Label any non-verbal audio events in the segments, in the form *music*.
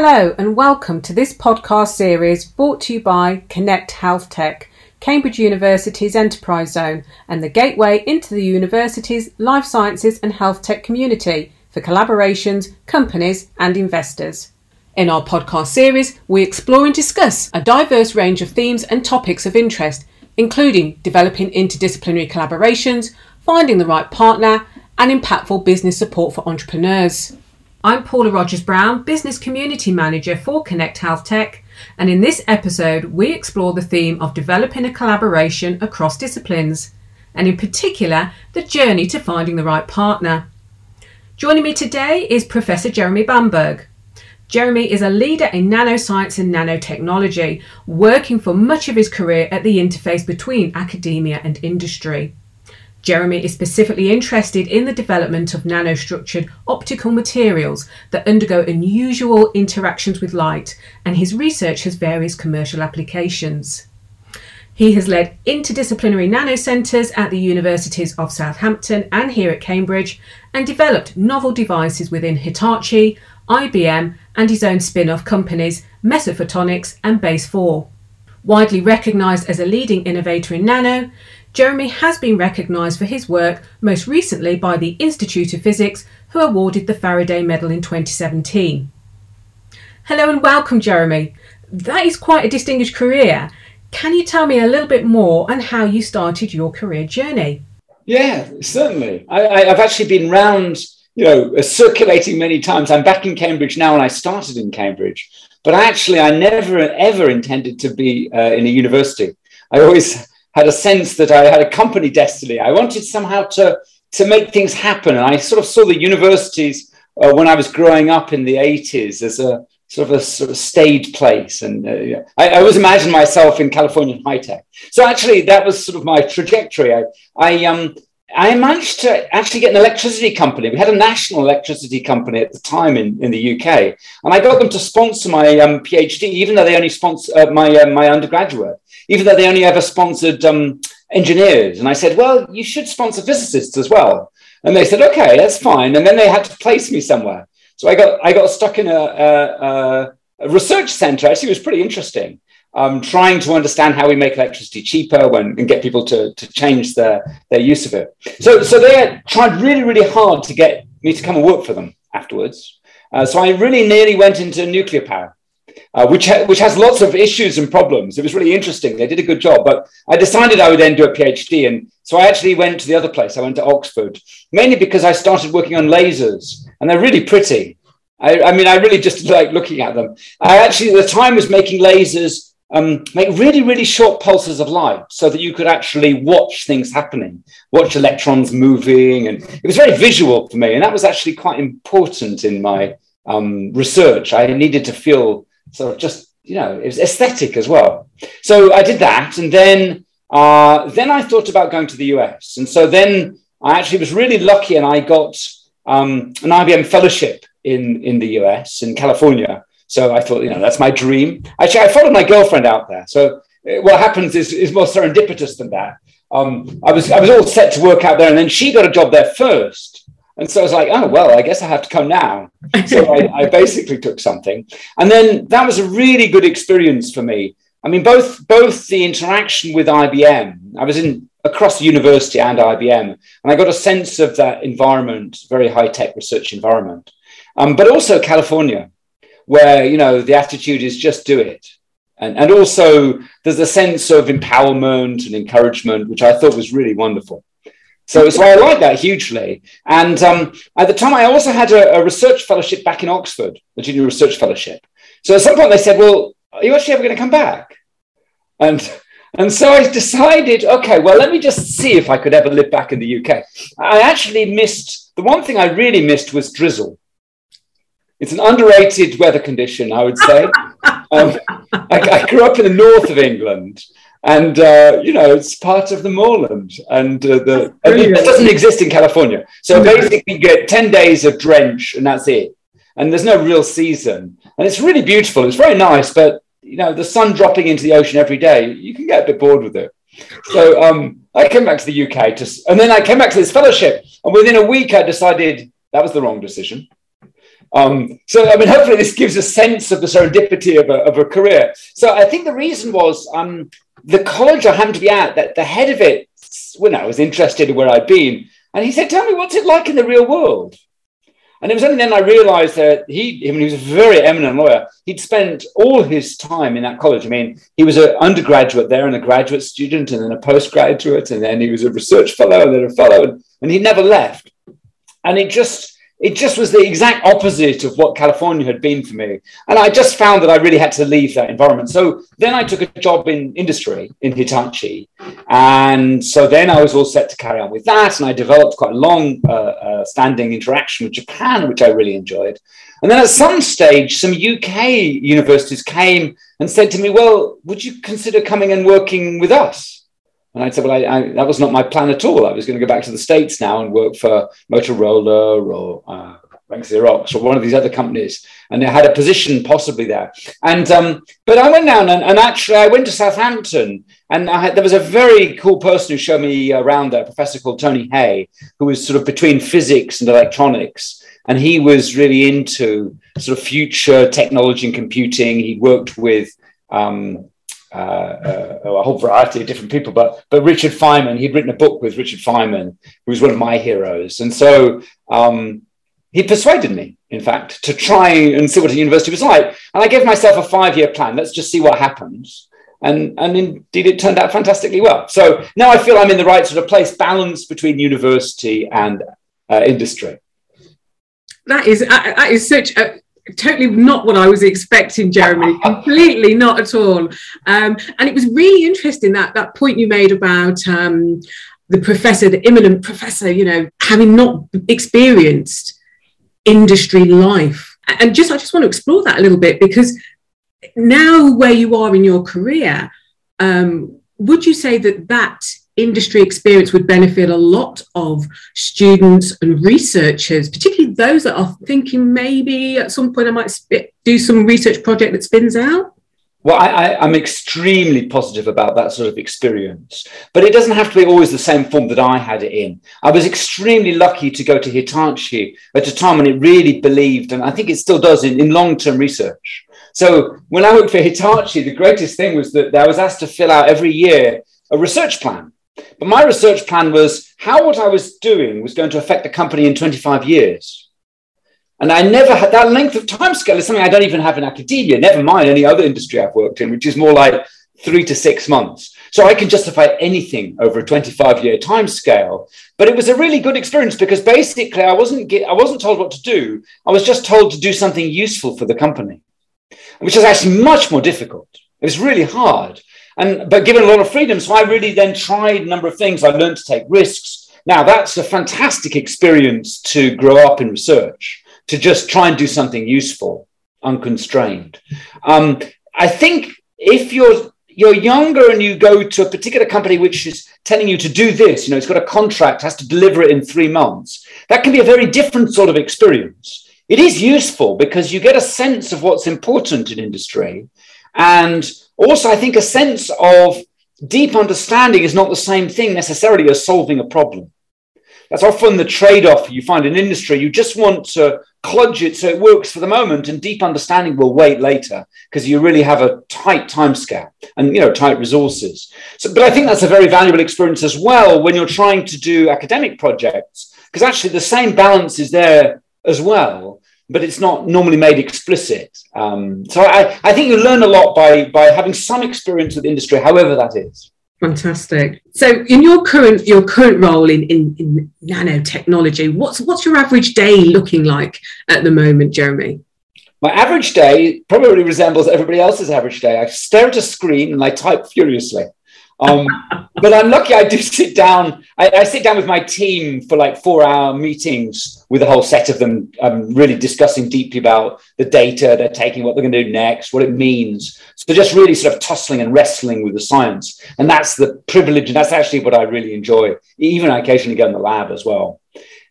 Hello, and welcome to this podcast series brought to you by Connect Health Tech, Cambridge University's enterprise zone, and the gateway into the university's life sciences and health tech community for collaborations, companies, and investors. In our podcast series, we explore and discuss a diverse range of themes and topics of interest, including developing interdisciplinary collaborations, finding the right partner, and impactful business support for entrepreneurs. I'm Paula Rogers Brown, Business Community Manager for Connect Health Tech, and in this episode, we explore the theme of developing a collaboration across disciplines, and in particular, the journey to finding the right partner. Joining me today is Professor Jeremy Baumberg. Jeremy is a leader in nanoscience and nanotechnology, working for much of his career at the interface between academia and industry. Jeremy is specifically interested in the development of nanostructured optical materials that undergo unusual interactions with light, and his research has various commercial applications. He has led interdisciplinary nanocentres at the universities of Southampton and here at Cambridge, and developed novel devices within Hitachi, IBM, and his own spin off companies, Mesophotonics and Base 4. Widely recognised as a leading innovator in nano, Jeremy has been recognised for his work, most recently by the Institute of Physics, who awarded the Faraday Medal in 2017. Hello and welcome, Jeremy. That is quite a distinguished career. Can you tell me a little bit more on how you started your career journey? Yeah, certainly. I, have actually been round, you know, circulating many times. I'm back in Cambridge now, and I started in Cambridge. But actually, I never ever intended to be uh, in a university. I always had a sense that I had a company destiny. I wanted somehow to, to make things happen. And I sort of saw the universities uh, when I was growing up in the 80s as a sort of a sort of staid place. And uh, I, I always imagined myself in California high tech. So actually, that was sort of my trajectory. I, I, um, I managed to actually get an electricity company. We had a national electricity company at the time in, in the UK, and I got them to sponsor my um, PhD, even though they only sponsor uh, my uh, my undergraduate even though they only ever sponsored um, engineers. And I said, well, you should sponsor physicists as well. And they said, okay, that's fine. And then they had to place me somewhere. So I got I got stuck in a, a, a research center. Actually, it was pretty interesting. Um, trying to understand how we make electricity cheaper when, and get people to, to change their, their use of it. So, so they tried really, really hard to get me to come and work for them afterwards. Uh, so I really nearly went into nuclear power uh, which, ha- which has lots of issues and problems. It was really interesting. They did a good job, but I decided I would then do a PhD. And so I actually went to the other place. I went to Oxford, mainly because I started working on lasers, and they're really pretty. I, I mean, I really just *laughs* like looking at them. I actually, at the time, was making lasers um, make really, really short pulses of light so that you could actually watch things happening, watch electrons moving. And it was very visual for me. And that was actually quite important in my um, research. I needed to feel of just you know it was aesthetic as well. So I did that, and then uh, then I thought about going to the US, and so then I actually was really lucky, and I got um, an IBM fellowship in in the US in California. So I thought, you know, that's my dream. Actually, I followed my girlfriend out there. So uh, what happens is, is more serendipitous than that. Um, I was I was all set to work out there, and then she got a job there first. And so I was like, oh, well, I guess I have to come now. So I, *laughs* I, basically took something. And then that was a really good experience for me. I mean, both, both the interaction with IBM, I was in across the university and IBM, and I got a sense of that environment, very high tech research environment, um, but also California, where, you know, the attitude is just do it. And, and also there's a sense of empowerment and encouragement, which I thought was really wonderful. So, so I like that hugely. And um, at the time, I also had a, a, research fellowship back in Oxford, a junior research fellowship. So at some point, they said, "Well, are you actually ever going to come back?" And and so I decided, okay, well, let me just see if I could ever live back in the UK. I actually missed the one thing I really missed was drizzle. It's an underrated weather condition, I would say. *laughs* um, I, I grew up in the north of England, and uh, you know it's part of the moorland and uh, the it doesn't exist in california. So basically you get 10 days of drench and that's it. And there's no real season. And it's really beautiful. It's very nice but you know the sun dropping into the ocean every day you can get a bit bored with it. So um, i came back to the uk to, and then i came back to this fellowship. And within a week i decided that was the wrong decision. Um, so, I mean, hopefully this gives a sense of the serendipity of a, of a career. So I think the reason was um, the college I happened to be at, that the head of it, when I was interested in where I'd been, and he said, tell me, what's it like in the real world? And it was only then I realized that he, I mean, he was a very eminent lawyer. He'd spent all his time in that college. I mean, he was an undergraduate there and a graduate student and then a postgraduate, and then he was a research fellow and then a fellow, and, and he never left. And it just, it just was the exact opposite of what California had been for me. And I just found that I really had to leave that environment. So then I took a job in industry in Hitachi. And so then I was all set to carry on with that. And I developed quite a long uh, uh, standing interaction with Japan, which I really enjoyed. And then at some stage, some UK universities came and said to me, Well, would you consider coming and working with us? And I said, well, I, I, that was not my plan at all. I was going to go back to the States now and work for Motorola or uh, Xerox or one of these other companies. And I had a position possibly there. And, um, but I went down and, and, actually I went to Southampton and had, there was a very cool person who showed me around there, a professor called Tony Hey, who was sort of between physics and electronics. And he was really into sort of future technology and computing. He worked with, um, uh, uh, a whole variety of different people, but but Richard Feynman, he'd written a book with Richard Feynman, who was one of my heroes, and so um, he persuaded me, in fact, to try and see what a university was like. And I gave myself a five-year plan. Let's just see what happens. And, and indeed, it turned out fantastically well. So now I feel I'm in the right sort of place, balance between university and uh, industry. That is uh, that is such a totally not what I was expecting, Jeremy. *laughs* Completely not at all. Um, and it was really interesting that that point you made about um, the professor, the eminent professor, you know, having not experienced industry life. And just I just want to explore that a little bit because now where you are in your career, um, would you say that that industry experience would benefit a lot of students and researchers, particularly those that are thinking maybe at some point I might do some research project that spins out? Well, I, am extremely positive about that sort of experience, but it doesn't have to be always the same form that I had it in. I was extremely lucky to go to Hitachi at a time when it really believed, and I think it still does, in, in long term research. So when I worked for Hitachi, the greatest thing was that I was asked to fill out every year a research plan. But my research plan was how what I was doing was going to affect the company in 25 years. And I never had that length of time scale is something I don't even have in academia, never mind any other industry I've worked in, which is more like three to six months. So I can justify anything over a 25 year time scale. But it was a really good experience because basically I wasn't, I wasn't told what to do. I was just told to do something useful for the company, which is actually much more difficult. It was really hard and but given a lot of freedom. So I really then tried a number of things. I learned to take risks. Now that's a fantastic experience to grow up in research, to just try and do something useful, unconstrained. Um, I think if you're you're younger and you go to a particular company which is telling you to do this, you know, it's got a contract, has to deliver it in three months. That can be a very different sort of experience. It is useful because you get a sense of what's important in industry. And also, I think a sense of deep understanding is not the same thing necessarily as solving a problem. That's often the trade off you find in industry. You just want to cludge it so it works for the moment, and deep understanding will wait later because you really have a tight time scale and you know tight resources. So, but I think that's a very valuable experience as well when you're trying to do academic projects because actually the same balance is there as well but it's not normally made explicit. Um, so I, I think you learn a lot by by having some experience with industry, however that is. Fantastic. So, in your current your current role in, in, in nanotechnology, what's what's your average day looking like at the moment, Jeremy? My average day probably resembles everybody else's average day. I stare at a screen and I type furiously. Um, but I'm lucky I do sit down. I, I, sit down with my team for like four hour meetings with a whole set of them, um, really discussing deeply about the data they're taking, what they're going to do next, what it means. So just really sort of tussling and wrestling with the science. And that's the privilege. And that's actually what I really enjoy. Even I occasionally go in the lab as well.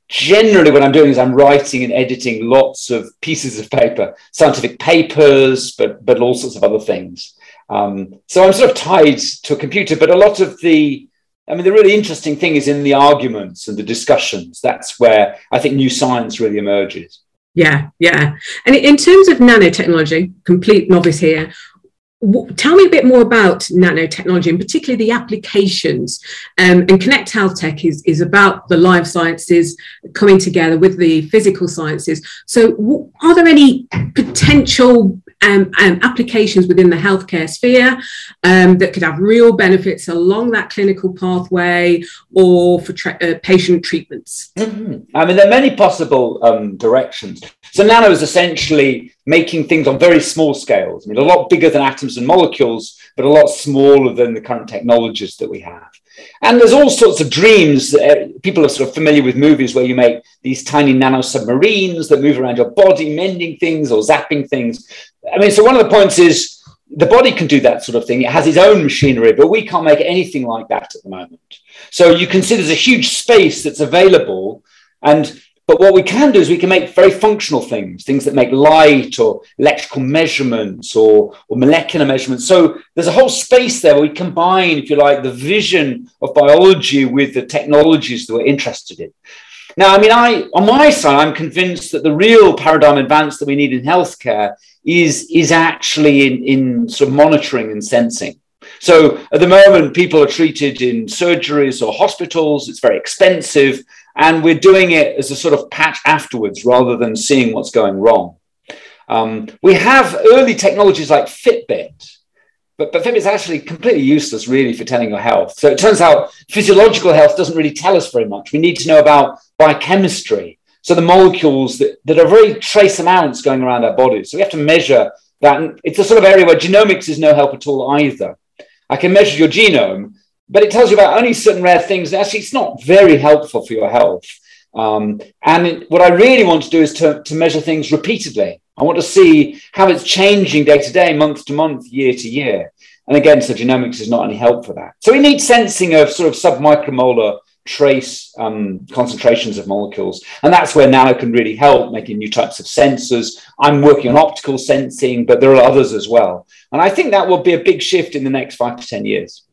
Generally, what I'm doing is I'm writing and editing lots of pieces of paper, scientific papers, but, but all sorts of other things. Um, so I'm sort of tied to a computer, but a lot of the, I mean, the really interesting thing is in the arguments and the discussions. That's where I think new science really emerges. Yeah, yeah. And in terms of nanotechnology, complete novice here, tell me a bit more about nanotechnology and particularly the applications um, and connect health tech is, is about the life sciences coming together with the physical sciences so are there any potential um, um, applications within the healthcare sphere um, that could have real benefits along that clinical pathway or for tra- uh, patient treatments mm-hmm. i mean there are many possible um, directions so nano is essentially making things on very small scales. I mean, a lot bigger than atoms and molecules, but a lot smaller than the current technologies that we have. And there's all sorts of dreams. Uh, people are sort of familiar with movies where you make these tiny nano submarines that move around your body, mending things or zapping things. I mean, so one of the points is the body can do that sort of thing. It has its own machinery, but we can't make anything like that at the moment. So you can see there's a huge space that's available. And but what we can do is we can make very functional things, things that make light or electrical measurements or, or molecular measurements. So there's a whole space there where we combine, if you like, the vision of biology with the technologies that we're interested in. Now, I mean, I on my side, I'm convinced that the real paradigm advance that we need in healthcare is, is actually in, in sort of monitoring and sensing. So at the moment, people are treated in surgeries or hospitals. It's very expensive. And we're doing it as a sort of patch afterwards rather than seeing what's going wrong. Um, we have early technologies like Fitbit, but, but Fitbit is actually completely useless, really, for telling your health. So it turns out physiological health doesn't really tell us very much. We need to know about biochemistry. So the molecules that, that are very trace amounts going around our bodies. So we have to measure that. And it's a sort of area where genomics is no help at all either. I can measure your genome, but it tells you about only certain rare things. Actually, it's not very helpful for your health. Um, and it, what I really want to do is to, to measure things repeatedly. I want to see how it's changing day to day, month to month, year to year. And again, so genomics is not any help for that. So we need sensing of sort of submicromolar trace um, concentrations of molecules. And that's where nano can really help making new types of sensors. I'm working on optical sensing, but there are others as well. And I think that will be a big shift in the next five to 10 years.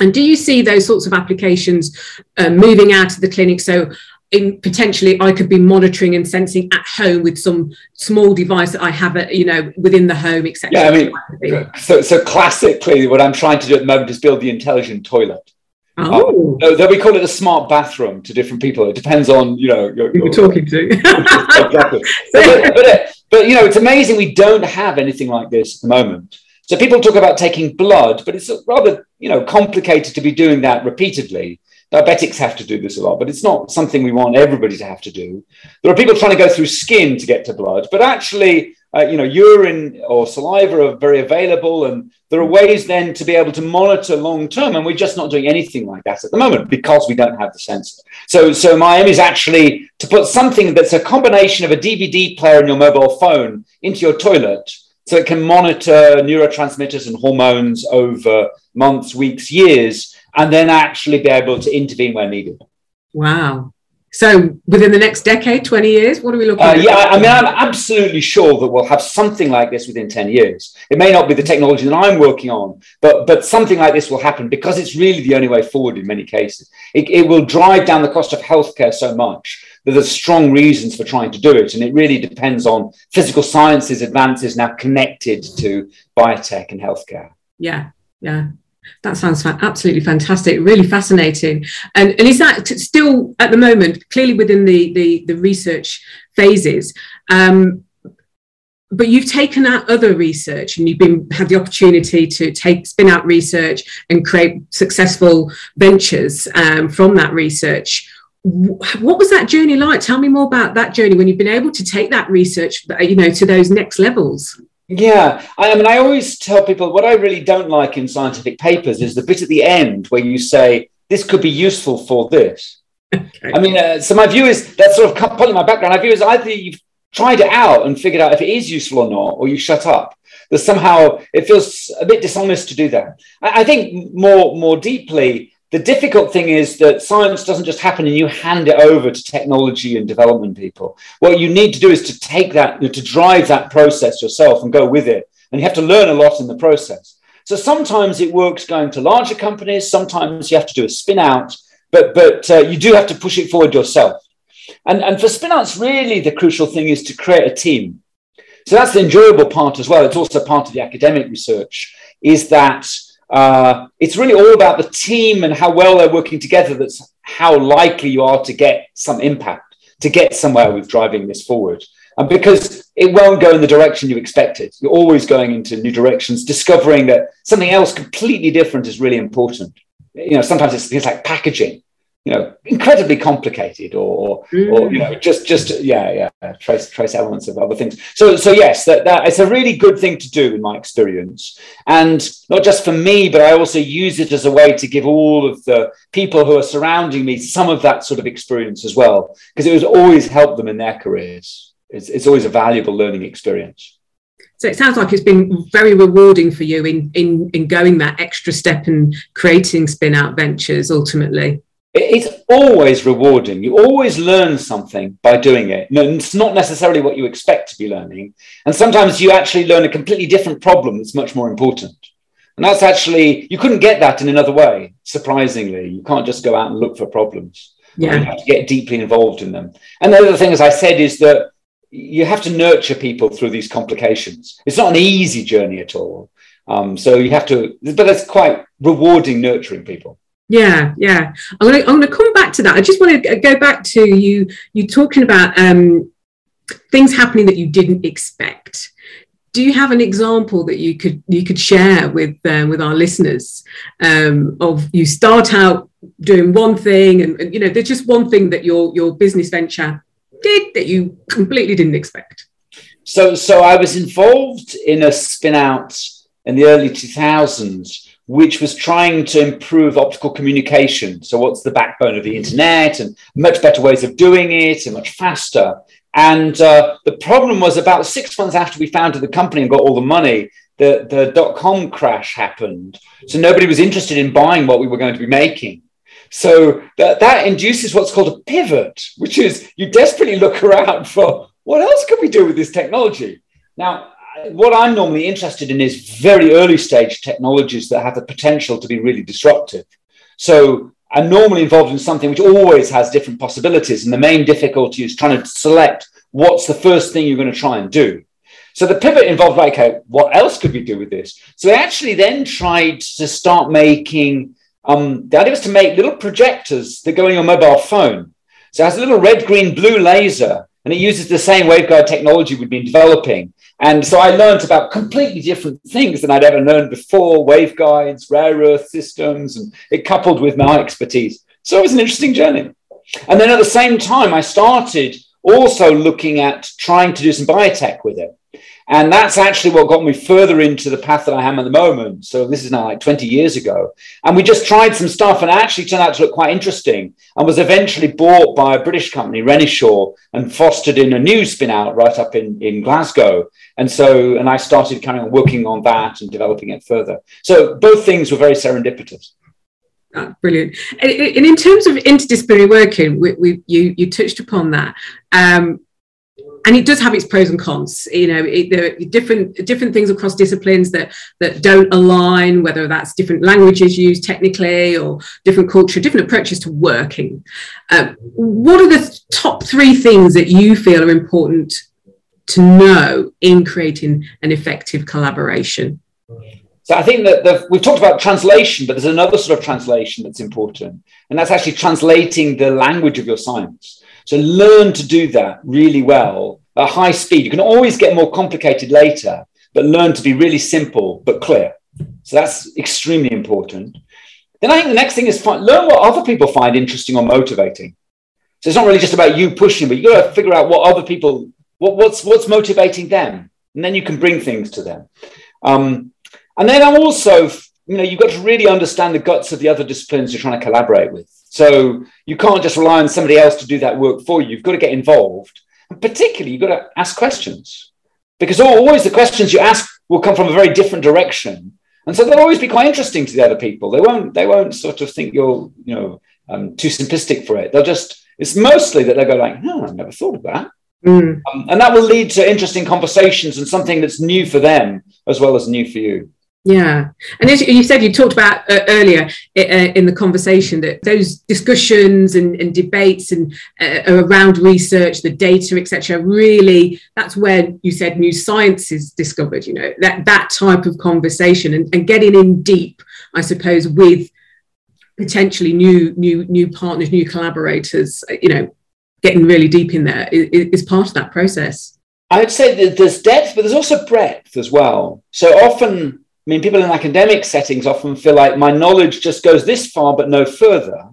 And do you see those sorts of applications uh, moving out of the clinic? So, in potentially, I could be monitoring and sensing at home with some small device that I have, at, you know, within the home, etc. Yeah, I mean, so so classically, what I'm trying to do at the moment is build the intelligent toilet. Oh, um, though we call it a smart bathroom to different people. It depends on you know your, you're talking to. *laughs* exactly, *laughs* but, but, but you know, it's amazing we don't have anything like this at the moment. So people talk about taking blood, but it's rather, you know, complicated to be doing that repeatedly. Diabetics have to do this a lot, but it's not something we want everybody to have to do. There are people trying to go through skin to get to blood, but actually, uh, you know, urine or saliva are very available, and there are ways then to be able to monitor long term. And we're just not doing anything like that at the moment because we don't have the sensor. So, so my aim is actually to put something that's a combination of a DVD player and your mobile phone into your toilet so it can monitor neurotransmitters and hormones over months, weeks, years, and then actually be able to intervene where needed. Wow. So within the next decade, 20 years, what are we looking uh, at? Yeah, I mean, I'm absolutely sure that we'll have something like this within 10 years. It may not be the technology that I'm working on, but, but something like this will happen because it's really the only way forward in many cases. It, it will drive down the cost of healthcare so much there's strong reasons for trying to do it. And it really depends on physical sciences advances now connected to biotech and healthcare. Yeah, yeah. That sounds absolutely fantastic, really fascinating. And, and is that still at the moment clearly within the the, the research phases? Um, but you've taken out other research and you've been had the opportunity to take spin out research and create successful ventures um, from that research what was that journey like? Tell me more about that journey when you've been able to take that research you know to those next levels. Yeah i mean i always tell people what i really don't like in scientific papers is the bit at the end where you say this could be useful for this. Okay. i mean uh, so my view is that's sort of partly my background. My view is either you've tried it out and figured out if it is useful or not or you shut up. That somehow it feels a bit dishonest to do that. I, I think more more deeply the difficult thing is that science doesn't just happen and you hand it over to technology and development people. What you need to do is to take that, to drive that process yourself and go with it. And you have to learn a lot in the process. So sometimes it works going to larger companies, sometimes you have to do a spin out, but, but uh, you do have to push it forward yourself. And, and for spin outs, really the crucial thing is to create a team. So that's the enjoyable part as well. It's also part of the academic research, is that uh, it's really all about the team and how well they're working together. That's how likely you are to get some impact, to get somewhere with driving this forward. And because it won't go in the direction you expected, you're always going into new directions, discovering that something else completely different is really important. You know, sometimes it's things like packaging you know incredibly complicated or, mm. or you know just just yeah yeah trace trace elements of other things. So so yes that, that it's a really good thing to do in my experience. And not just for me but i also use it as a way to give all of the people who are surrounding me some of that sort of experience as well because it was always helped them in their careers. It's, it's always a valuable learning experience. So it sounds like it's been very rewarding for you in in in going that extra step and creating spin out ventures ultimately it's always rewarding. You always learn something by doing it. No, it's not necessarily what you expect to be learning. And sometimes you actually learn a completely different problem that's much more important. And that's actually, you couldn't get that in another way, surprisingly. You can't just go out and look for problems. Yeah. You have to get deeply involved in them. And the other thing, as I said, is that you have to nurture people through these complications. It's not an easy journey at all. Um, so you have to, but it's quite rewarding nurturing people. Yeah, yeah. I'm gonna I'm gonna come back to that. I just want to go back to you you talking about um, things happening that you didn't expect. Do you have an example that you could you could share with um, with our listeners um, of you start out doing one thing and, and you know there's just one thing that your your business venture did that you completely didn't expect. So so I was involved in a spin out in the early 2000s which was trying to improve optical communication. So, what's the backbone of the internet and much better ways of doing it and much faster. And uh, the problem was about six months after we founded the company and got all the money, the, the dot com crash happened. So, nobody was interested in buying what we were going to be making. So, that, that induces what's called a pivot, which is you desperately look *laughs* around for what else can we do with this technology? Now, what I'm normally interested in is very early stage technologies that have the potential to be really disruptive. So I'm normally involved in something which always has different possibilities. And the main difficulty is trying to select what's the first thing you're going to try and do. So the pivot involved, like, okay, what else could we do with this? So I actually then tried to start making, um, the idea was to make little projectors that go on your mobile phone. So it has a little red, green, blue laser, and it uses the same waveguide technology we've been developing. And so I learned about completely different things than I'd ever known before waveguides, rare earth systems, and it coupled with my expertise. So it was an interesting journey. And then at the same time, I started also looking at trying to do some biotech with it. And that's actually what got me further into the path that I am at the moment. So this is now like 20 years ago. And we just tried some stuff and actually turned out to look quite interesting and was eventually bought by a British company, Renishaw, and fostered in a new spin out right up in, in Glasgow. And so, and I started kind of working on that and developing it further. So both things were very serendipitous. Oh, brilliant. And, in terms of interdisciplinary working, we, we, you, you touched upon that. Um, and it does have its pros and cons. You know, it, there are different different things across disciplines that that don't align, whether that's different languages used technically or different culture, different approaches to working. Um, what are the top three things that you feel are important to know in creating an effective collaboration? So I think that the, we've talked about translation, but there's another sort of translation that's important, and that's actually translating the language of your science. So learn to do that really well at high speed. You can always get more complicated later, but learn to be really simple but clear. So that's extremely important. Then I think the next thing is find, learn what other people find interesting or motivating. So it's not really just about you pushing, but you got to figure out what other people what, what's what's motivating them, and then you can bring things to them. Um, and then I'm also, you know, you've got to really understand the guts of the other disciplines you're trying to collaborate with. So you can't just rely on somebody else to do that work for you. You've got to get involved, and particularly you've got to ask questions because always the questions you ask will come from a very different direction, and so they'll always be quite interesting to the other people. They won't they won't sort of think you're you know um, too simplistic for it. They'll just it's mostly that they'll go like, "No, oh, I never thought of that." Mm. Um, and that will lead to interesting conversations and something that's new for them as well as new for you. Yeah, and as you said, you talked about uh, earlier uh, in the conversation that those discussions and, and debates and uh, around research, the data, etc. Really, that's where you said new science is discovered. You know that that type of conversation and, and getting in deep, I suppose, with potentially new new new partners, new collaborators. You know, getting really deep in there is, is part of that process. I'd say that there's depth, but there's also breadth as well. So often I mean, people in academic settings often feel like my knowledge just goes this far, but no further.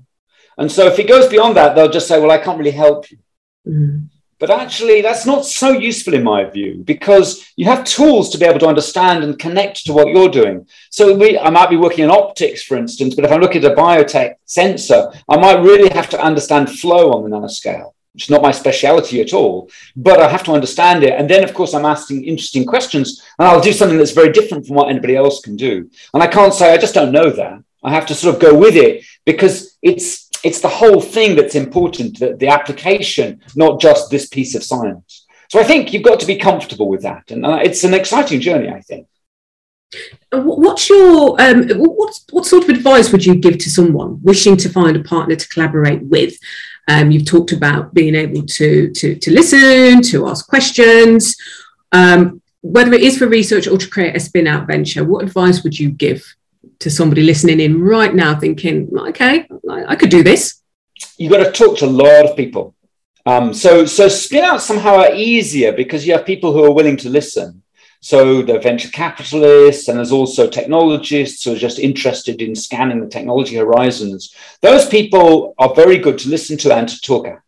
And so if it goes beyond that, they'll just say, well, I can't really help you. Mm. But actually, that's not so useful in my view, because you have tools to be able to understand and connect to what you're doing. So we, I might be working in optics, for instance, but if I'm looking at a biotech sensor, I might really have to understand flow on the nanoscale. It's not my speciality at all, but I have to understand it. And then, of course, I'm asking interesting questions, and I'll do something that's very different from what anybody else can do. And I can't say I just don't know that. I have to sort of go with it because it's it's the whole thing that's important, the, the application, not just this piece of science. So I think you've got to be comfortable with that, and uh, it's an exciting journey. I think. What's your um, what what sort of advice would you give to someone wishing to find a partner to collaborate with? Um, you've talked about being able to, to, to listen, to ask questions. Um, whether it is for research or to create a spin out venture, what advice would you give to somebody listening in right now thinking, okay, I, could do this? You've got to talk to a lot of people. Um, so, so spin out somehow are easier because you have people who are willing to listen. So the venture capitalists, and there's also technologists who are just interested in scanning the technology horizons. Those people are very good to listen to and to talk at.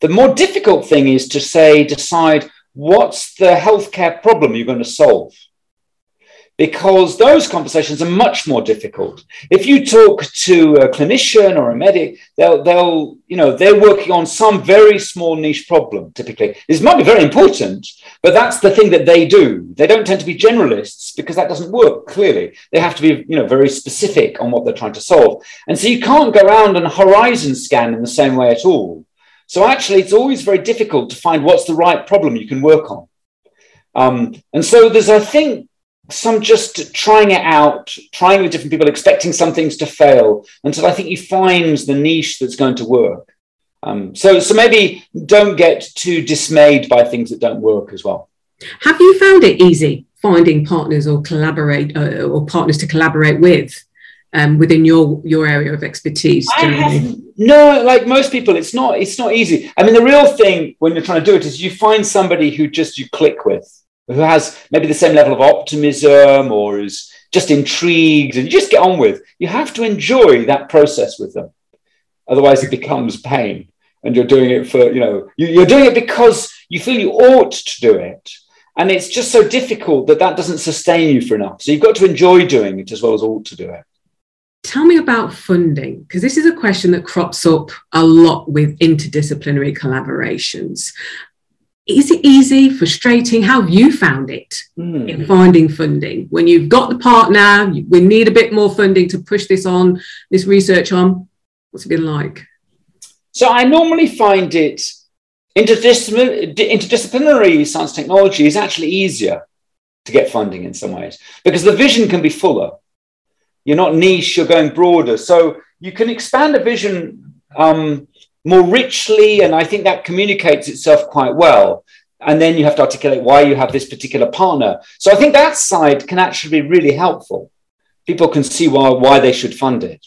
The more difficult thing is to say, decide what's the healthcare problem you're going to solve because those conversations are much more difficult. If you talk to a clinician or a medic, they'll, they'll, you know, they're working on some very small niche problem typically. This might be very important, but that's the thing that they do. They don't tend to be generalists because that doesn't work clearly. They have to be, you know, very specific on what they're trying to solve. And so you can't go around and horizon scan in the same way at all. So actually, it's always very difficult to find what's the right problem you can work on. Um, and so there's, I think, some just trying it out, trying with different people, expecting some things to fail until I think you find the niche that's going to work. Um, so, so maybe don't get too dismayed by things that don't work as well. Have you found it easy finding partners or collaborate uh, or partners to collaborate with um, within your your area of expertise? Have, no, like most people, it's not it's not easy. I mean, the real thing when you're trying to do it is you find somebody who just you click with who has maybe the same level of optimism or is just intrigued and you just get on with. You have to enjoy that process with them. Otherwise, it becomes pain. And you're doing it for, you know, you're doing it because you feel you ought to do it. And it's just so difficult that that doesn't sustain you for enough. So you've got to enjoy doing it as well as ought to do it. Tell me about funding, because this is a question that crops up a lot with interdisciplinary collaborations is it easy, frustrating? How have you found it mm. in finding funding? When you've got the partner, we need a bit more funding to push this on, this research on. What's it been like? So I normally find it interdisciplinary, interdisciplinary science technology is actually easier to get funding in some ways because the vision can be fuller. You're not niche, you're going broader. So you can expand a vision um, more richly, and I think that communicates itself quite well. And then you have to articulate why you have this particular partner. So I think that side can actually be really helpful. People can see why, why they should fund it.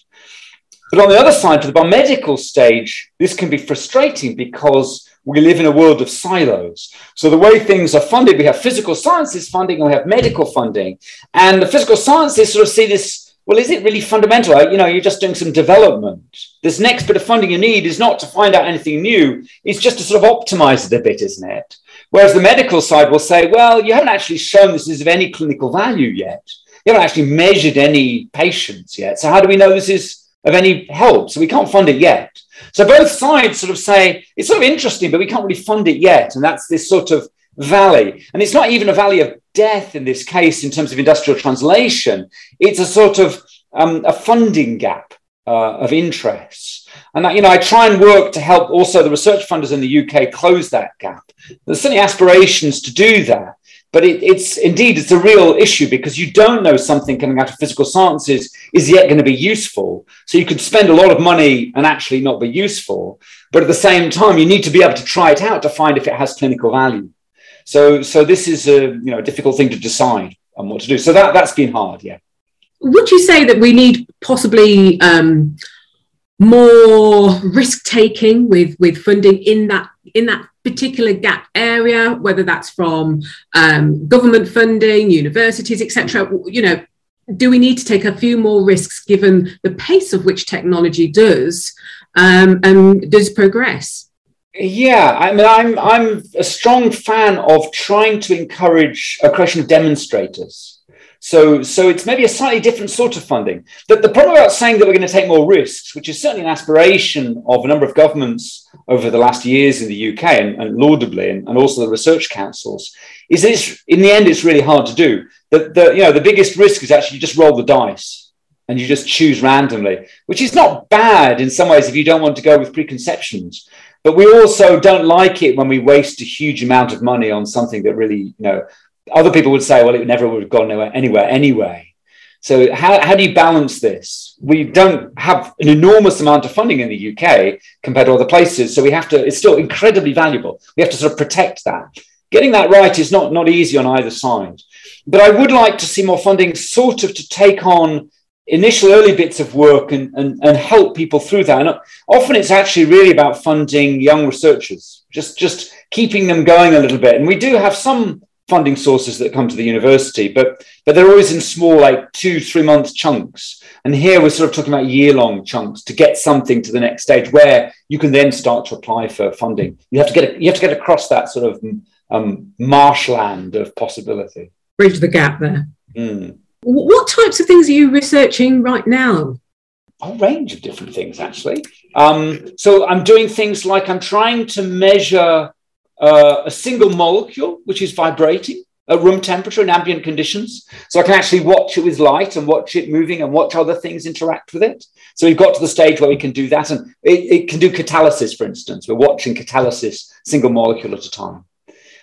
But on the other side, to the biomedical stage, this can be frustrating because we live in a world of silos. So the way things are funded, we have physical sciences funding and we have medical funding. And the physical sciences sort of see this well, is it really fundamental? You know, you're just doing some development. This next bit of funding you need is not to find out anything new, it's just to sort of optimize it a bit, isn't it? Whereas the medical side will say, well, you haven't actually shown this is of any clinical value yet. You haven't actually measured any patients yet. So, how do we know this is of any help? So, we can't fund it yet. So, both sides sort of say, it's sort of interesting, but we can't really fund it yet. And that's this sort of valley. And it's not even a valley of death in this case in terms of industrial translation. It's a sort of um, a funding gap uh, of interests. And that, you know, I try and work to help also the research funders in the UK close that gap. There's certainly aspirations to do that. but it, it's indeed it's a real issue because you don't know something coming out of physical sciences is yet going to be useful. So you could spend a lot of money and actually not be useful, but at the same time you need to be able to try it out to find if it has clinical value. So so this is a you know difficult thing to decide on what to do. So that that's been hard, yeah. Would you say that we need possibly um, more risk taking with with funding in that in that particular gap area, whether that's from um, government funding, universities, etc. You know, do we need to take a few more risks given the pace of which technology does um, and does progress? Yeah, I mean, I'm I'm a strong fan of trying to encourage a creation of demonstrators. So, so it's maybe a slightly different sort of funding. The, the problem about saying that we're going to take more risks, which is certainly an aspiration of a number of governments over the last years in the UK and, and laudably, and, and, also the research councils, is that it's, in the end, it's really hard to do. The, the, you know, the biggest risk is actually just roll the dice and you just choose randomly, which is not bad in some ways if you don't want to go with preconceptions. But we also don't like it when we waste a huge amount of money on something that really, you know, other people would say, well, it never would have gone anywhere anyway. So how, how do you balance this? We don't have an enormous amount of funding in the UK compared to other places. So we have to, it's still incredibly valuable. We have to sort of protect that. Getting that right is not, not easy on either side. But I would like to see more funding sort of to take on initial early bits of work and, and, and help people through that. And often it's actually really about funding young researchers, just, just keeping them going a little bit. And we do have some funding sources that come to the university, but but they're always in small, like two, three month chunks. And here we're sort of talking about year long chunks to get something to the next stage where you can then start to apply for funding. You have to get you have to get across that sort of um, marshland of possibility. Bridge the gap there. Mm. What types of things are you researching right now? A range of different things, actually. Um, so I'm doing things like I'm trying to measure uh, a single molecule which is vibrating at room temperature and ambient conditions. So I can actually watch it with light and watch it moving and watch other things interact with it. So we've got to the stage where we can do that. And it, it can do catalysis, for instance. We're watching catalysis single molecule at a time.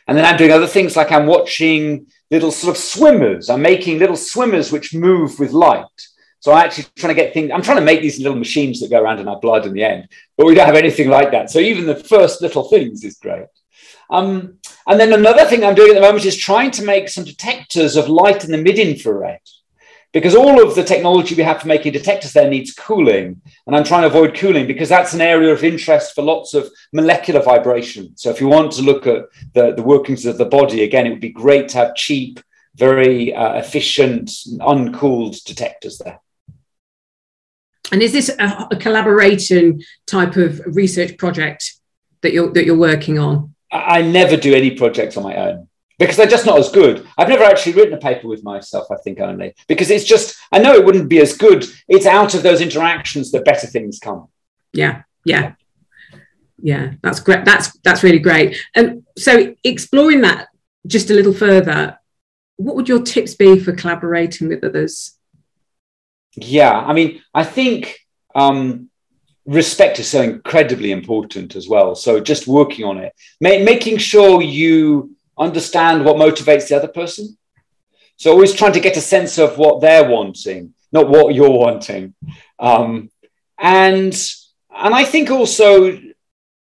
And then I'm doing other things like I'm watching little sort of swimmers. I'm making little swimmers which move with light. So I'm actually trying to get things, I'm trying to make these little machines that go around in our blood in the end, but we don't have anything like that. So even the first little things is great. Um, and then another thing I'm doing at the moment is trying to make some detectors of light in the mid infrared because all of the technology we have for making detectors there needs cooling. And I'm trying to avoid cooling because that's an area of interest for lots of molecular vibration. So if you want to look at the, the workings of the body, again, it would be great to have cheap, very uh, efficient, uncooled detectors there. And is this a, a collaboration type of research project that you're that you're working on? I never do any projects on my own because they're just not as good. I've never actually written a paper with myself, I think only because it's just, I know it wouldn't be as good. It's out of those interactions that better things come. Yeah. Yeah. Yeah. That's great. That's, that's really great. And so exploring that just a little further, what would your tips be for collaborating with others? Yeah. I mean, I think, um, respect is so incredibly important as well. So just working on it, Ma- making sure you understand what motivates the other person. So always trying to get a sense of what they're wanting, not what you're wanting. Um, and and I think also,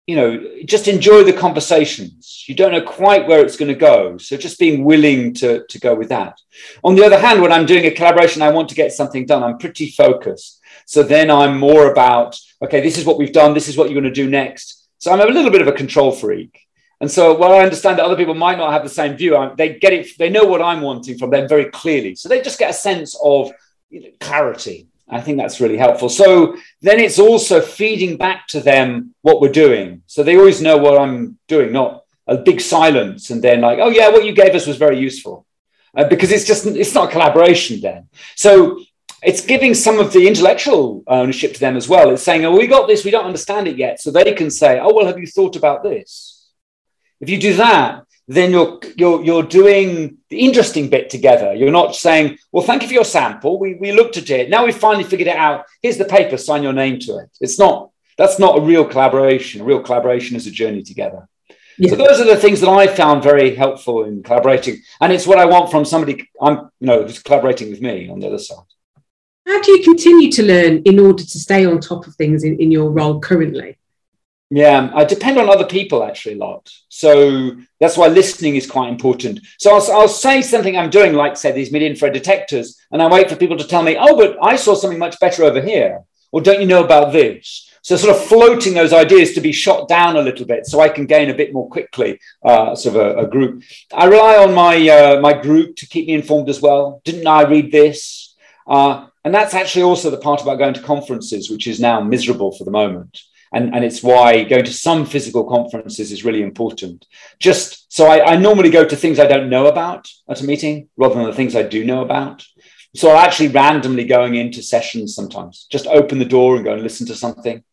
you know, just enjoy the conversations. You don't know quite where it's going to go, so just being willing to to go with that. On the other hand, when I'm doing a collaboration, I want to get something done. I'm pretty focused. So then I'm more about, okay, this is what we've done, this is what you're going to do next. So I'm a little bit of a control freak. And so while I understand that other people might not have the same view, they get it, they know what I'm wanting from them very clearly. So they just get a sense of you know, clarity. I think that's really helpful. So then it's also feeding back to them what we're doing. So they always know what I'm doing, not a big silence and then like, oh yeah, what you gave us was very useful. Uh, because it's just it's not collaboration then. So it's giving some of the intellectual ownership to them as well. It's saying, oh, we got this, we don't understand it yet. So they can say, oh, well, have you thought about this? If you do that, then you're, you're, you're doing the interesting bit together. You're not saying, well, thank you for your sample. We, we looked at it. Now we've finally figured it out. Here's the paper, sign your name to it. It's not, that's not a real collaboration. A real collaboration is a journey together. Yeah. So those are the things that I found very helpful in collaborating, and it's what I want from somebody I'm, you know, who's collaborating with me on the other side. How do you continue to learn in order to stay on top of things in, in your role currently? Yeah, I depend on other people actually a lot. So that's why listening is quite important. So I'll, I'll say something I'm doing, like say these mid-infrared detectors, and I wait for people to tell me, oh, but I saw something much better over here. Or don't you know about this? So sort of floating those ideas to be shot down a little bit, so I can gain a bit more quickly, uh, sort of a, a, group. I rely on my uh, my group to keep me informed as well. Didn't I read this? Uh, and that's actually also the part about going to conferences, which is now miserable for the moment. And, and it's why going to some physical conferences is really important. Just so I, I normally go to things I don't know about at a meeting rather than the things I do know about. So I'm actually randomly going into sessions sometimes, just open the door and go and listen to something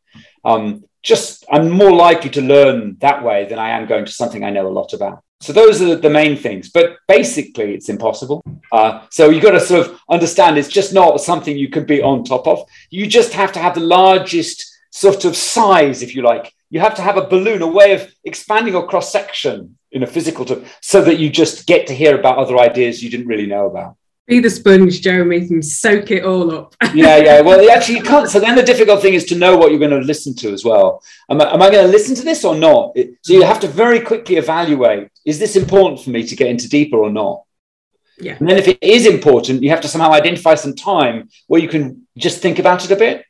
um, just I'm more likely to learn that way than I am going to something I know a lot about. So those are the main things. But basically, it's impossible. Uh, so you've got to sort of understand it's just not something you can be on top of. You just have to have the largest sort of size, if you like. You have to have a balloon, a way of expanding your cross section in a physical term, so that you just get to hear about other ideas you didn't really know about be the sponge, Jeremy, and soak it all up. *laughs* yeah, yeah. Well, actually, you can't. So then the difficult thing is to know what you're going to listen to as well. Am I, am I going to listen to this or not? It, so you have to very quickly evaluate: is this important for me to get into deeper or not? Yeah. And then if it is important, you have to somehow identify some time where you can just think about it a bit.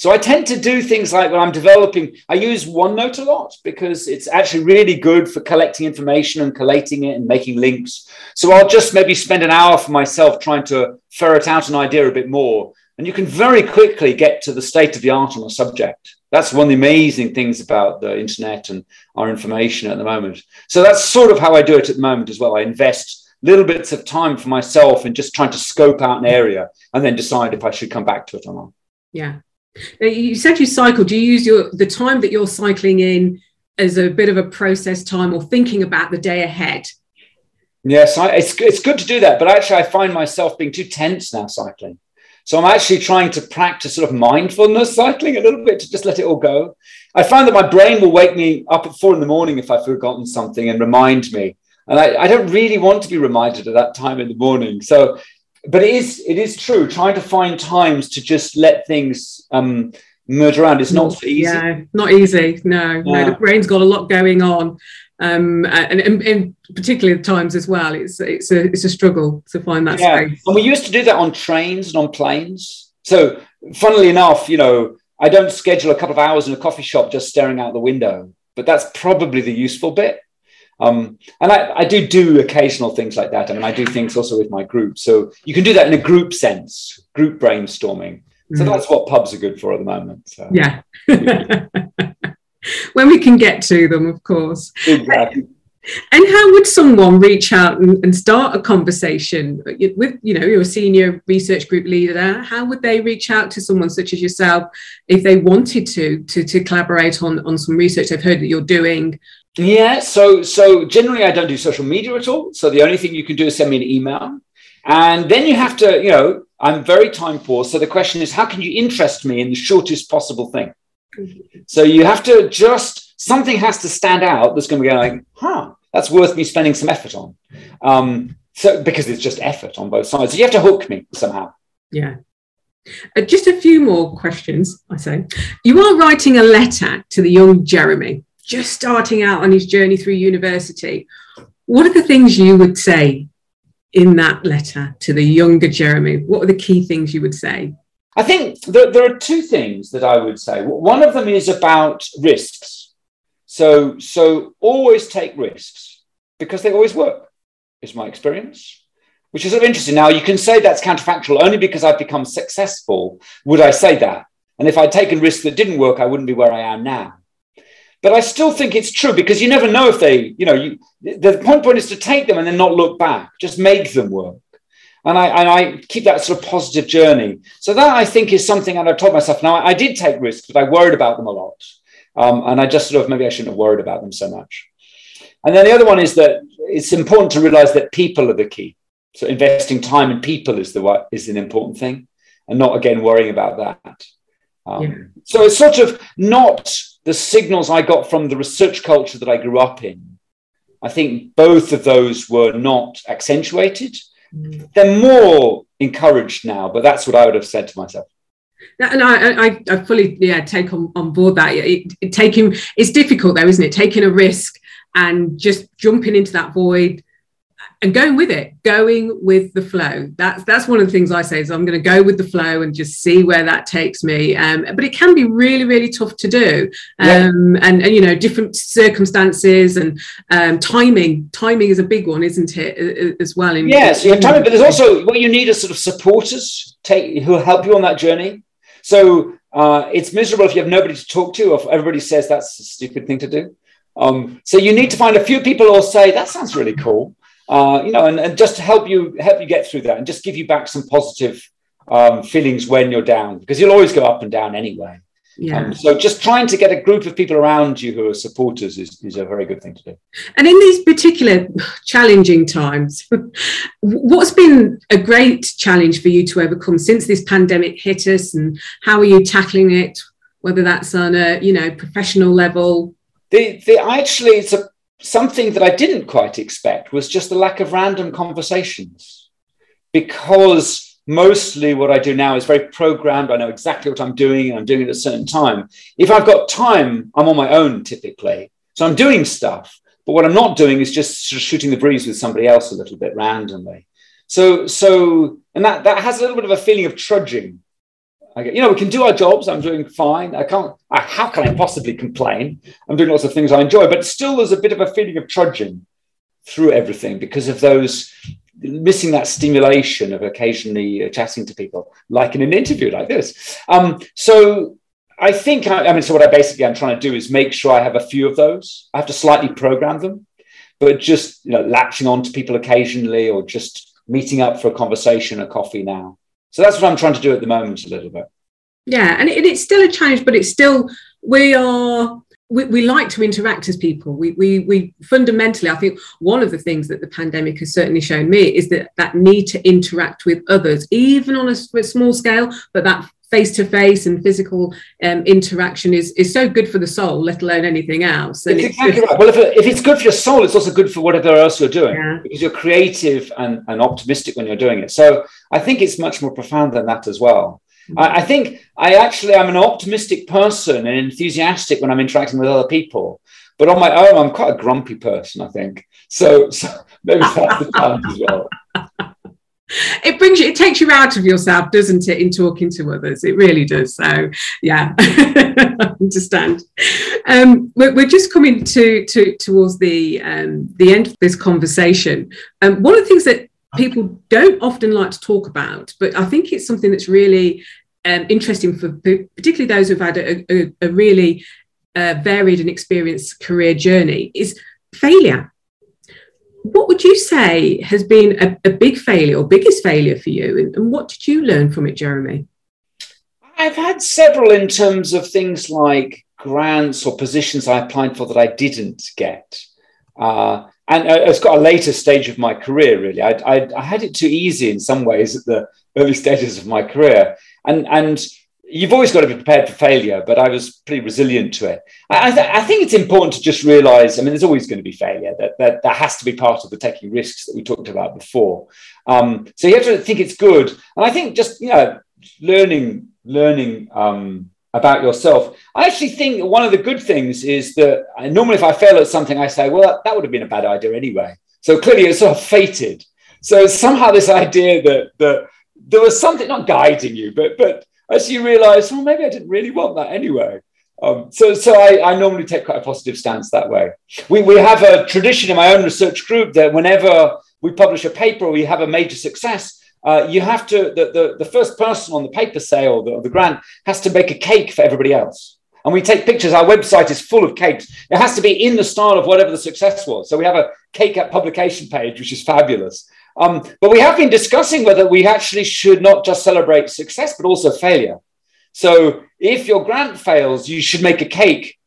So I tend to do things like when I'm developing, I use OneNote a lot because it's actually really good for collecting information and collating it and making links. So I'll just maybe spend an hour for myself trying to ferret out an idea a bit more. And you can very quickly get to the state of the art on a subject. That's one of the amazing things about the internet and our information at the moment. So that's sort of how I do it at the moment as well. I invest little bits of time for myself and just trying to scope out an area and then decide if I should come back to it or not. Yeah. Now, you said you cycle. Do you use your the time that you're cycling in as a bit of a process time or thinking about the day ahead? Yes, I, it's it's good to do that, but actually, I find myself being too tense now cycling. So I'm actually trying to practice sort of mindfulness cycling a little bit to just let it all go. I find that my brain will wake me up at four in the morning if I've forgotten something and remind me. And I, I don't really want to be reminded at that time in the morning. So but it is it is true. Trying to find times to just let things um, merge around is not so easy. Yeah, not easy. No, yeah. no. The brain's got a lot going on, um, and, and, and, particularly at times as well. It's it's a it's a struggle to find that yeah. space. And we used to do that on trains and on planes. So, funnily enough, you know, I don't schedule a couple of hours in a coffee shop just staring out the window, but that's probably the useful bit. Um, and I, I, do do occasional things like that. I mean, I do things also with my group. So you can do that in a group sense, group brainstorming. So mm. that's what pubs are good for at the moment. So. Yeah. *laughs* when we can get to them, of course. Exactly. *laughs* And how would someone reach out and, and, start a conversation with, you know, your senior research group leader? How would they reach out to someone such as yourself if they wanted to to, to collaborate on, on some research they've heard that you're doing yeah, so so generally I don't do social media at all. So the only thing you can do is send me an email. And then you have to, you know, I'm very time poor. So the question is, how can you interest me in the shortest possible thing? So you have to just something has to stand out that's going to be like, huh, that's worth me spending some effort on. Um, so because it's just effort on both sides. So you have to hook me somehow. Yeah. Uh, just a few more questions, I say. You are writing a letter to the young Jeremy just starting out on his journey through university, what are the things you would say in that letter to the younger Jeremy? What are the key things you would say? I think there, there are two things that I would say. One of them is about risks. So, so always take risks because they always work, is my experience, which is sort of interesting. Now, you can say that's counterfactual only because I've become successful. Would I say that? And if I'd taken risks that didn't work, I wouldn't be where I am now. But I still think it's true because you never know if they, you know, you, the point point is to take them and then not look back, just make them work. And I, and I keep that sort of positive journey. So that I think is something that I've told myself. Now I, did take risks, but I worried about them a lot. Um, and I just sort of maybe I shouldn't have worried about them so much. And then the other one is that it's important to realize that people are the key. So investing time in people is the is an important thing, and not again worrying about that. Um, yeah. So it's sort of not the signals I got from the research culture that I grew up in, I think both of those were not accentuated. Mm. They're more encouraged now, but that's what I would have said to myself. And I, I, I fully yeah take on, on board that. It, it, taking it's difficult though, isn't it? Taking a risk and just jumping into that void and going with it, going with the flow. That's that's one of the things I say is I'm going to go with the flow and just see where that takes me. Um, but it can be really, really tough to do, um, yeah. and, and you know different circumstances and um, timing. Timing is a big one, isn't it, as well? In, yes, you have timing, but there's also what you need is sort of supporters take who help you on that journey. So uh, it's miserable if you have nobody to talk to, or if everybody says that's a stupid thing to do. Um, so you need to find a few people who will say that sounds really cool uh, you know, and, and just to help you help you get through that and just give you back some positive um, feelings when you're down because you'll always go up and down anyway. Yeah. Um, so just trying to get a group of people around you who are supporters is, is a very good thing to do. And in these particular challenging times, *laughs* what's been a great challenge for you to overcome since this pandemic hit us and how are you tackling it, whether that's on a, you know, professional level? The, the actually, it's a something that I didn't quite expect was just the lack of random conversations. Because mostly what I do now is very programmed. I know exactly what I'm doing and I'm doing it at a certain time. If I've got time, I'm on my own typically. So I'm doing stuff. But what I'm not doing is just shooting the breeze with somebody else a little bit randomly. So, so, and that, that has a little bit of a feeling of trudging get, you know, we can do our jobs. I'm doing fine. I can't, I, how can I possibly complain? I'm doing lots of things I enjoy, but still there's a bit of a feeling of trudging through everything because of those missing that stimulation of occasionally chatting to people, like in an interview like this. Um, so I think, I, I mean, so what I basically I'm trying to do is make sure I have a few of those. I have to slightly program them, but just, you know, latching on to people occasionally or just meeting up for a conversation, a coffee now. So that's what I'm trying to do at the moment a little bit. Yeah, and, it, it's still a challenge, but it's still we are we, we, like to interact as people. We, we, we fundamentally, I think one of the things that the pandemic has certainly shown me is that that need to interact with others, even on a small scale, but that face to face and physical um, interaction is is so good for the soul, let alone anything else. And it's exactly right. Well, if, if it's good for your soul, it's also good for whatever else you're doing yeah. because you're creative and, and optimistic when you're doing it. So I think it's much more profound than that as well. Mm-hmm. I, I think I actually am an optimistic person and enthusiastic when I'm interacting with other people. But on my own, I'm quite a grumpy person, I think. So, so *laughs* maybe that's the challenge as well *laughs* *laughs* it brings you it takes you out of yourself doesn't it in talking to others? It really does. So yeah I *laughs* understand. Um, we're, we're, just coming to, to towards the um, the end of this conversation. Um, one of the things that people don't often like to talk about but i think it's something that's really um, interesting for particularly those who've had a, a, a really uh, varied and experienced career journey is failure what would you say has been a, a big failure or biggest failure for you? And, and, what did you learn from it, Jeremy? I've had several in terms of things like grants or positions I applied for that I didn't get. Uh, and uh, it's got a later stage of my career, really. I, I, I had it too easy in some ways at the early *laughs* stages of my career. And, and you've always got to be prepared for failure, but I was pretty resilient to it. I, th- I, think it's important to just realize, I mean, there's always going to be failure, that, that, that has to be part of the taking risks that we talked about before. Um, so you have to think it's good. And I think just, you know, learning, learning um, about yourself. I actually think one of the good things is that normally if I fail at something, I say, well, that would have been a bad idea anyway. So clearly it's sort of fated. So somehow this idea that, that there was something not guiding you, but, but as you realize, well, maybe I didn't really want that anyway. Um, so so I, I, normally take quite a positive stance that way. We, we have a tradition in my own research group that whenever we publish a paper or we have a major success, uh, you have to, the, the, the, first person on the paper sale or the, or the grant has to make a cake for everybody else. And we take pictures. Our website is full of cakes. It has to be in the style of whatever the success was. So we have a cake at publication page, which is fabulous. Um, but we have been discussing whether we actually should not just celebrate success, but also failure. So if your grant fails, you should make a cake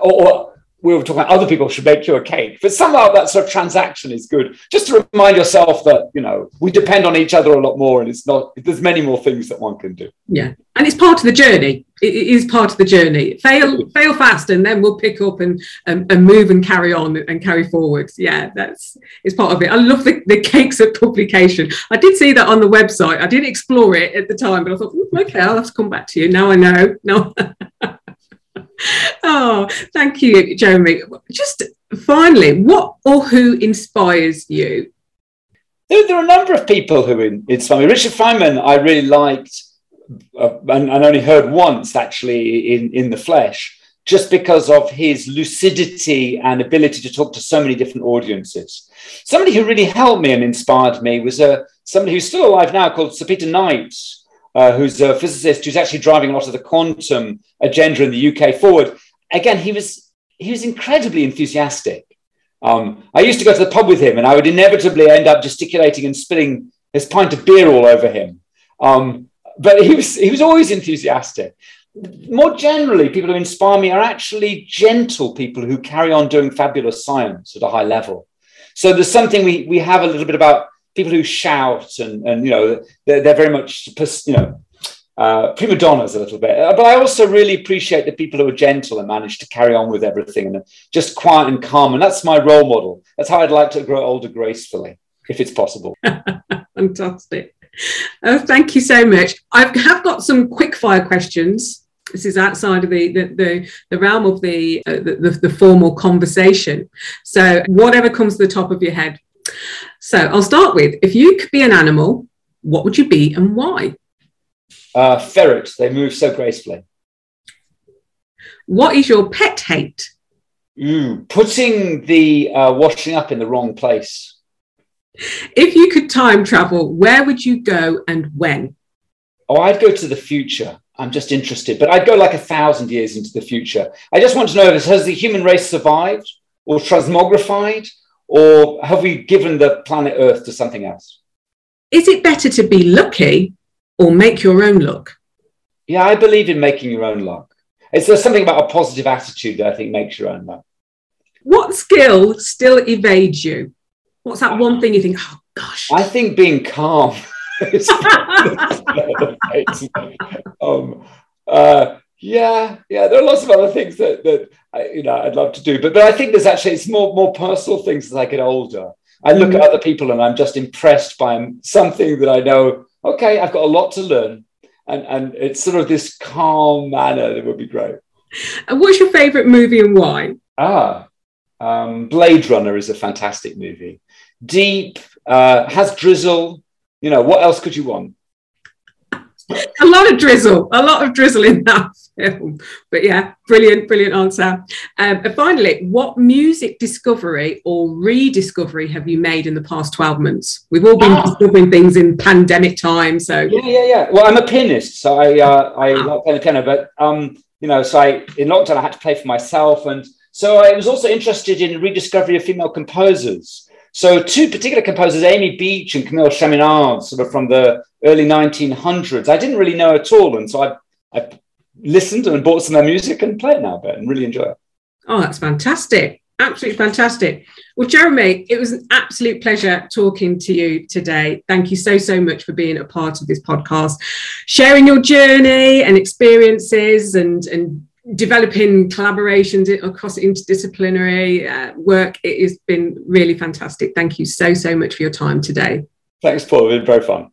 or, we were talking about other people should make you a cake, but somehow that sort of transaction is good. Just to remind yourself that you know we depend on each other a lot more, and it's not. There's many more things that one can do. Yeah, and it's part of the journey. It is part of the journey. Fail, fail fast, and then we'll pick up and and, and move and carry on and carry forwards. Yeah, that's it's part of it. I love the, the cakes at publication. I did see that on the website. I didn't explore it at the time, but I thought, hmm, okay, I'll have to come back to you. Now I know. No. *laughs* *laughs* oh, thank you, Jeremy. Just finally, what or who inspires you? There, are a number of people who inspire me. Richard Feynman, I really liked uh, and, and, only heard once actually in, in the flesh, just because of his lucidity and ability to talk to so many different audiences. Somebody who really helped me and inspired me was uh, somebody who's still alive now called Sir Peter Knight, uh, who's a physicist who's actually driving a lot of the quantum agenda in the UK forward. Again, he was he was incredibly enthusiastic. Um, I used to go to the pub with him, and I would inevitably end up gesticulating and spilling his pint of beer all over him. Um, but he was he was always enthusiastic. More generally, people who inspire me are actually gentle people who carry on doing fabulous science at a high level. So there's something we we have a little bit about people who shout and, and you know, they're, they're very much, you know, uh, prima donnas a little bit. Uh, but I also really appreciate the people who are gentle and manage to carry on with everything and just quiet and calm. And that's my role model. That's how I'd like to grow older gracefully, if it's possible. *laughs* Fantastic. Oh, thank you so much. I have got some quick fire questions. This is outside of the the, the, the realm of the, uh, the, the formal conversation. So whatever comes to the top of your head, so I'll start with if you could be an animal, what would you be and why? Uh, ferret. They move so gracefully. What is your pet hate? Ooh, putting the uh, washing up in the wrong place. If you could time travel, where would you go and when? Oh, I'd go to the future. I'm just interested, but I'd go like a thousand years into the future. I just want to know if has the human race survived or transmogrified or have we given the planet Earth to something else? Is it better to be lucky or make your own luck? Yeah, I believe in making your own luck. It's there's something about a positive attitude that I think makes your own luck. What skill still evades you? What's that one thing you think, oh gosh? I think being calm. *laughs* *laughs* um, uh, yeah, yeah. There are lots of other things that that I, you know I'd love to do, but but I think there's actually it's more more personal things as I get older. I look mm. at other people and I'm just impressed by something that I know. Okay, I've got a lot to learn, and and it's sort of this calm manner that would be great. And what's your favorite movie and why? Ah, um, Blade Runner is a fantastic movie. Deep, uh, has drizzle. You know what else could you want? A lot of drizzle, a lot of drizzle in that *laughs* film. But yeah, brilliant, brilliant answer. Um, and finally, what music discovery or rediscovery have you made in the past 12 months? We've all been ah. discovering things in pandemic time. So yeah, yeah, yeah. Well, I'm a pianist, so I uh, I ah. like playing the piano, but um, you know, so I in lockdown I had to play for myself, and so I was also interested in rediscovery of female composers. So two particular composers, Amy Beach and Camille Chaminade, sort of from the early 1900s. I didn't really know at all. And so I, I listened and bought some of their music and play it now a bit and really enjoy it. Oh, that's fantastic. Absolutely fantastic. Well, Jeremy, it was an absolute pleasure talking to you today. Thank you so, so much for being a part of this podcast, sharing your journey and experiences and, and developing collaborations across interdisciplinary uh, work. It has been really fantastic. Thank you so, so much for your time today. Thanks, Paul. It's been very fun.